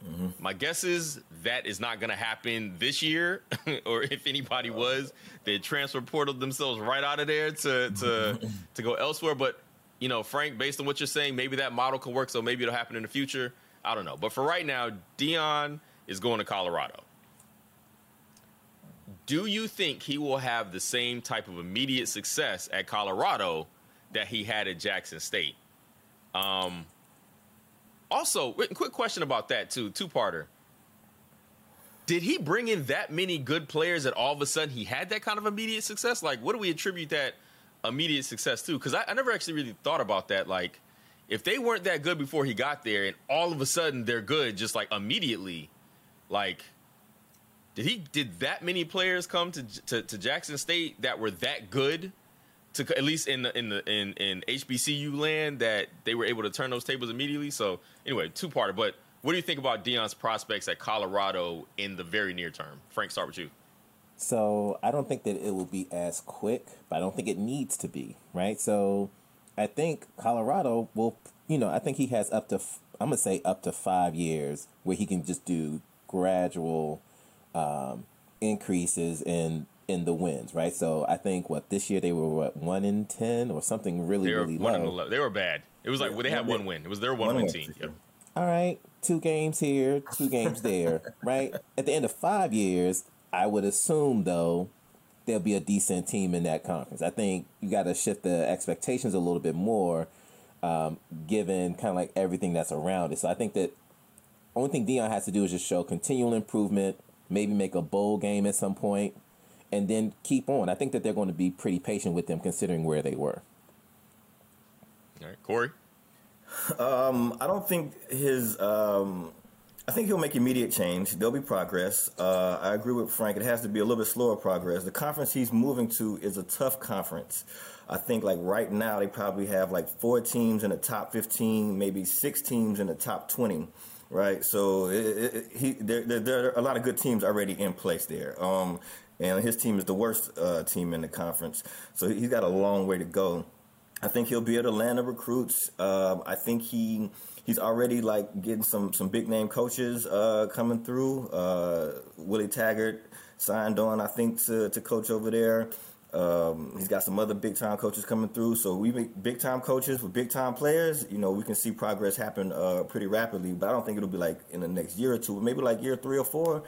Mm-hmm. My guess is that is not going to happen this year, *laughs* or if anybody was, they transfer portal themselves right out of there to to to go elsewhere. But you know, Frank, based on what you're saying, maybe that model can work. So maybe it'll happen in the future. I don't know. But for right now, Deion is going to Colorado. Do you think he will have the same type of immediate success at Colorado that he had at Jackson State? Um, also, quick question about that too, two parter. Did he bring in that many good players that all of a sudden he had that kind of immediate success? Like, what do we attribute that immediate success to? Because I, I never actually really thought about that. Like, if they weren't that good before he got there, and all of a sudden they're good, just like immediately, like, did he did that many players come to to, to Jackson State that were that good? To at least in the in the in in HBCU land, that they were able to turn those tables immediately. So anyway, two parter. But what do you think about Deion's prospects at Colorado in the very near term? Frank, start with you. So I don't think that it will be as quick, but I don't think it needs to be, right? So I think Colorado will, you know, I think he has up to, I'm gonna say up to five years where he can just do gradual um, increases in in the wins, right? So I think what this year they were what one in ten or something really They were really one low. They were bad. It was like well, they had one win. It was their one, win win. team. Yep. all right, two games here, two games there, *laughs* right? At the end of five years, I would assume though there'll be a decent team in that conference. I think you got to shift the expectations a little bit more, um, given kind of like everything that's around it. So I think that only thing Deion has to do is just show continual improvement, maybe make a bowl game at some point, and then keep on. I think that they're going to be pretty patient with them considering where they were. All right, Corey. Um, I don't think his. Um, I think he'll make immediate change. There'll be progress. Uh, I agree with Frank. It has to be a little bit slower progress. The conference he's moving to is a tough conference. I think like right now they probably have like four teams in the top 15, maybe six teams in the top 20, right? So it, it, he there, there, there are a lot of good teams already in place there. Um, and his team is the worst uh, team in the conference, so he's got a long way to go. I think he'll be land the recruits. Um, I think he he's already like getting some some big name coaches uh, coming through. Uh, Willie Taggart signed on, I think, to to coach over there. Um, he's got some other big time coaches coming through. So we make big time coaches with big time players. You know, we can see progress happen uh, pretty rapidly. But I don't think it'll be like in the next year or two. Maybe like year three or four.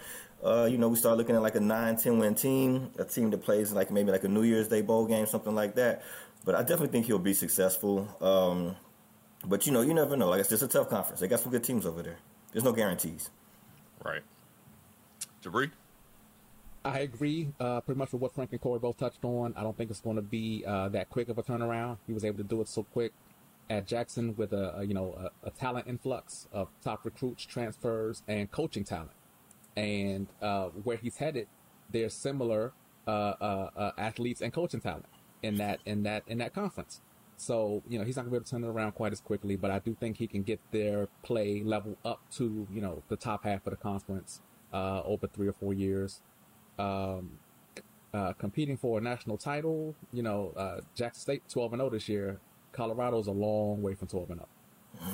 Uh, you know, we start looking at like a 9, 10 win team, a team that plays like maybe like a New Year's Day bowl game, something like that. But I definitely think he'll be successful. Um, but you know, you never know. Like it's just a tough conference. They got some good teams over there. There's no guarantees. Right. Jabri. I agree uh, pretty much with what Frank and Corey both touched on. I don't think it's going to be uh, that quick of a turnaround. He was able to do it so quick at Jackson with a, a you know a, a, talent influx of top recruits, transfers, and coaching talent. And uh, where he's headed, there's similar uh, uh, uh, athletes and coaching talent in that in that in that conference. So you know he's not gonna be able to turn it around quite as quickly, but I do think he can get their play level up to you know the top half of the conference over three or four years um, uh, competing for a national title. You know, uh, Jackson State 12 and 0 this year. Colorado's a long way from 12 and 0.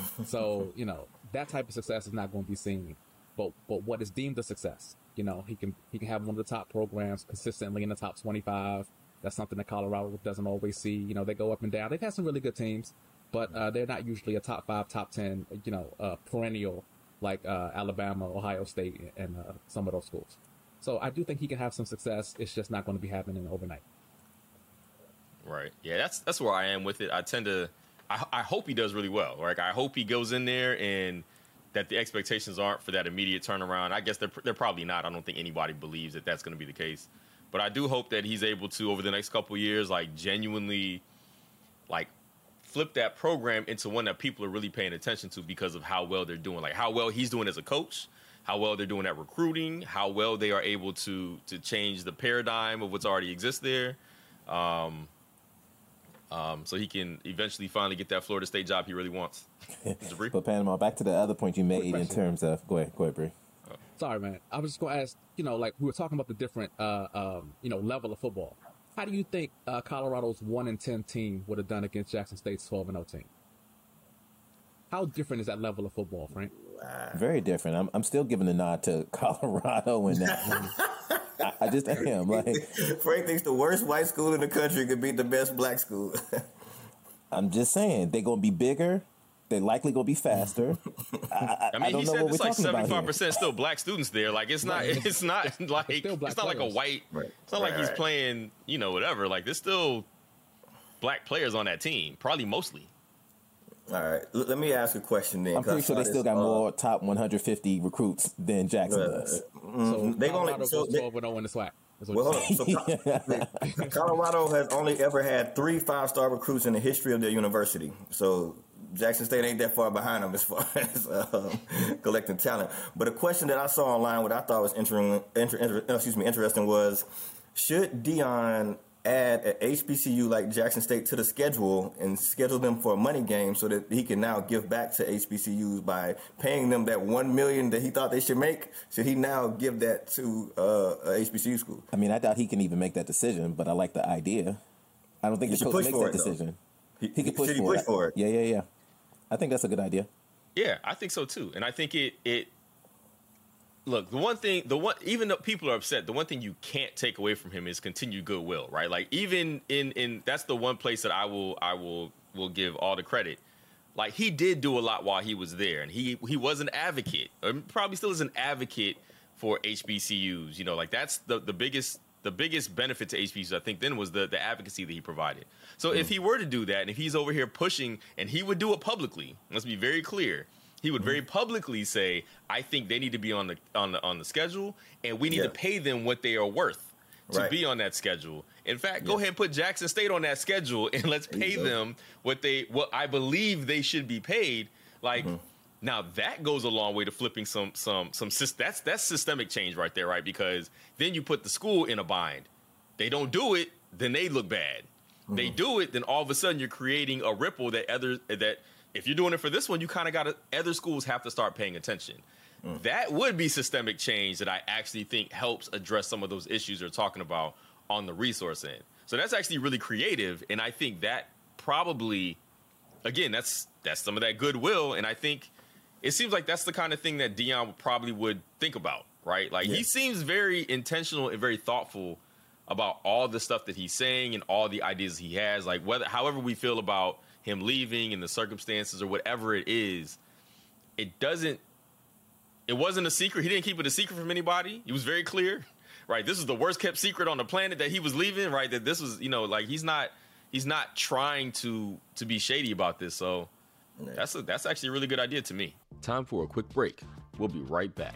*laughs* so you know that type of success is not going to be seen. But but what is deemed a success, you know, he can he can have one of the top programs consistently in the top 25. That's something that Colorado doesn't always see. You know, they go up and down. They've had some really good teams, but uh, they're not usually a top five, top ten, you know, uh, perennial like uh, Alabama, Ohio State, and uh, some of those schools. So I do think he can have some success. It's just not going to be happening overnight. Right. Yeah, that's that's where I am with it. I tend to, I, I hope he does really well. Like I hope he goes in there and that the expectations aren't for that immediate turnaround. I guess they're they're probably not. I don't think anybody believes that that's going to be the case. But I do hope that he's able to over the next couple years, like genuinely, like flip that program into one that people are really paying attention to because of how well they're doing, like how well he's doing as a coach, how well they're doing at recruiting, how well they are able to to change the paradigm of what's already exists there. Um, um, so he can eventually finally get that Florida State job he really wants. *laughs* but Panama, back to the other point you made in terms of go ahead, go ahead, Bree. Sorry, man. I was just going to ask. You know, like we were talking about the different, uh, um, you know, level of football. How do you think uh, Colorado's one and ten team would have done against Jackson State's twelve and zero oh team? How different is that level of football, Frank? Very different. I'm, I'm still giving the nod to *laughs* Colorado and that. I, I, just am like Frank thinks the worst white school in the country could beat the best black school. *laughs* I'm just saying they're gonna be bigger. They're likely gonna be faster. I, I mean, I he said it's like seventy five percent still black students there. Like it's not, it's not *laughs* like it's, it's not like a white. Right. It's not right, like he's playing, you know, whatever. Like there's still black players on that team, probably mostly. All right, L- let me ask a question then. I'm pretty sure they still got uh, more top 150 recruits than Jackson uh, does. Mm, so they've only so they, 12 0 in the SWAC. Well, so *laughs* *laughs* Colorado has only ever had three five star recruits in the history of their university. So Jackson State ain't that far behind them as *laughs* far as um, collecting talent. But a question that I saw online, what I thought was interesting, inter, inter, excuse me, interesting was, should Deion add an HBCU like Jackson State to the schedule and schedule them for a money game so that he can now give back to HBCUs by paying them that one million that he thought they should make. Should he now give that to uh, a HBCU school? I mean, I doubt he can even make that decision, but I like the idea. I don't think he the coach makes that it, decision. He, he, could push, for, push it. for it. Yeah, yeah, yeah. I think that's a good idea. Yeah, I think so too, and I think it it look, the one thing, the one, even though people are upset, the one thing you can't take away from him is continued goodwill, right? Like even in in that's the one place that I will I will will give all the credit. Like he did do a lot while he was there, and he he was an advocate, or probably still is an advocate for HBCUs. You know, like that's the the biggest the biggest benefit to HBCUs, I think, then was the the advocacy that he provided. So mm. if he were to do that, and if he's over here pushing, and he would do it publicly, let's be very clear he would very publicly say, "I think they need to be on the on the on the schedule, and we need yeah. to pay them what they are worth to right. be on that schedule." In fact, yeah. go ahead and put Jackson State on that schedule, and let's pay them what they what I believe they should be paid. Like. Mm-hmm. Now that goes a long way to flipping some some some that's that's systemic change right there, right? Because then you put the school in a bind. They don't do it, then they look bad. Mm-hmm. They do it, then all of a sudden you're creating a ripple that other that if you're doing it for this one, you kind of got to, other schools have to start paying attention. Mm. That would be systemic change that I actually think helps address some of those issues they're talking about on the resource end. So that's actually really creative. And I think that probably, again, that's, that's some of that goodwill. And I think it seems like that's the kind of thing that Deion probably would think about, right? Like yeah. he seems very intentional and very thoughtful about all the stuff that he's saying and all the ideas he has. Like whether, however we feel about him leaving and the circumstances or whatever it is, it doesn't. It wasn't a secret. He didn't keep it a secret from anybody. He was very clear, right? This is the worst kept secret on the planet that he was leaving, right? That this was, you know, like he's not he's not trying to to be shady about this. So that's a, that's actually a really good idea to me. Time for a quick break. We'll be right back.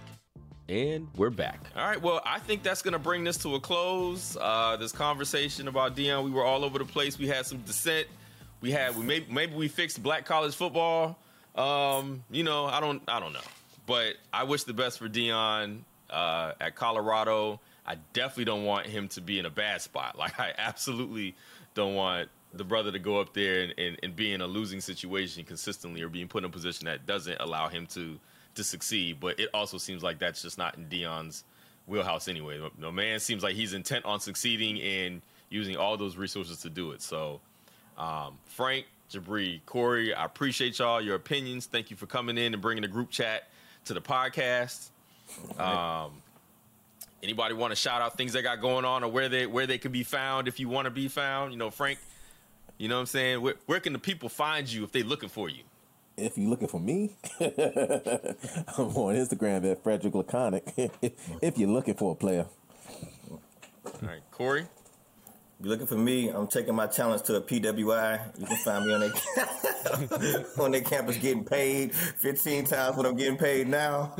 And we're back. All right. Well, I think that's going to bring this to a close. Uh, this conversation about Deion, we were all over the place. We had some dissent. We had we maybe maybe we fixed black college football. Um, you know, I don't I don't know, but I wish the best for Deion uh, at Colorado. I definitely don't want him to be in a bad spot. *laughs* Like I absolutely don't want the brother to go up there and, and, and be in a losing situation consistently or being put in a position that doesn't allow him to to succeed. But it also seems like that's just not in Deion's wheelhouse anyway. The man seems like he's intent on succeeding and using all those resources to do it. So, um, Frank, Jabri, Corey, I appreciate y'all, your opinions. Thank you for coming in and bringing the group chat to the podcast. Um, anybody want to shout out things they got going on or where they where they can be found if you want to be found? You know, Frank, you know what I'm saying? Where, where can the people find you if they're looking for you? if you're looking for me, *laughs* I'm on Instagram at Frederick Laconic. *laughs* if you're looking for a player. All right, Corey. You're looking for me. I'm taking my challenge to a PWI. You can find me on their *laughs* on their campus getting paid 15 times what I'm getting paid now.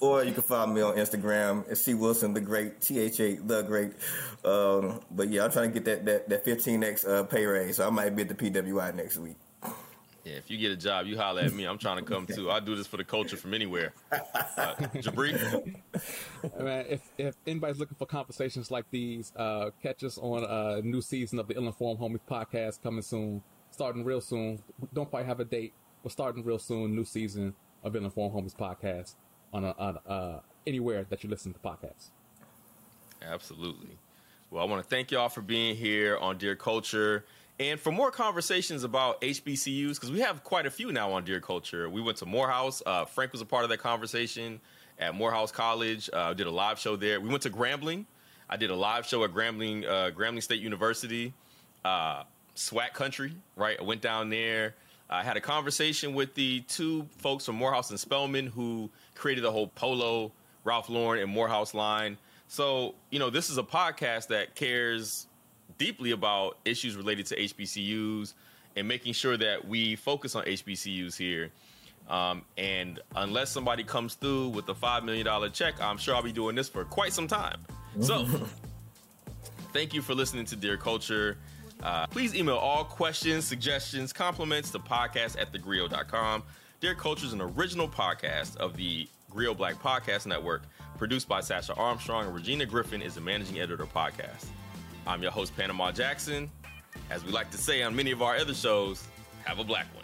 Or you can find me on Instagram at C Wilson the Great, T H A the Great. Um, but yeah, I'm trying to get that that, that 15x uh, pay raise. So I might be at the PWI next week. Yeah, if you get a job, you holler at me. I'm trying to come too. I do this for the culture from anywhere. Uh, Jabri? *laughs* Man, if, if anybody's looking for conversations like these, uh, catch us on a new season of the Ill Informed Homies podcast coming soon, starting real soon. Don't quite have a date. We're starting real soon. New season of Ill Informed Homies podcast on, a, on uh, anywhere that you listen to podcasts. Absolutely. Well, I want to thank y'all for being here on Dear Culture. And for more conversations about HBCUs, because we have quite a few now on Dear Culture, we went to Morehouse. Uh, Frank was a part of that conversation at Morehouse College. Uh, did a live show there. We went to Grambling. I did a live show at Grambling, uh, Grambling State University, uh, SWAC Country. Right, I went down there. I had a conversation with the two folks from Morehouse and Spelman who created the whole Polo, Ralph Lauren, and Morehouse line. So, you know, this is a podcast that cares deeply about issues related to HBCUs and making sure that we focus on HBCUs here. Um, and unless somebody comes through with a $5 million check, I'm sure I'll be doing this for quite some time. So, *laughs* thank you for listening to Dear Culture. Uh, please email all questions, suggestions, compliments to podcast at thegrio.com. Dear Culture is an original podcast of the Grio Black Podcast Network, produced by Sasha Armstrong, and Regina Griffin is the managing editor of podcast. I'm your host, Panama Jackson. As we like to say on many of our other shows, have a black one.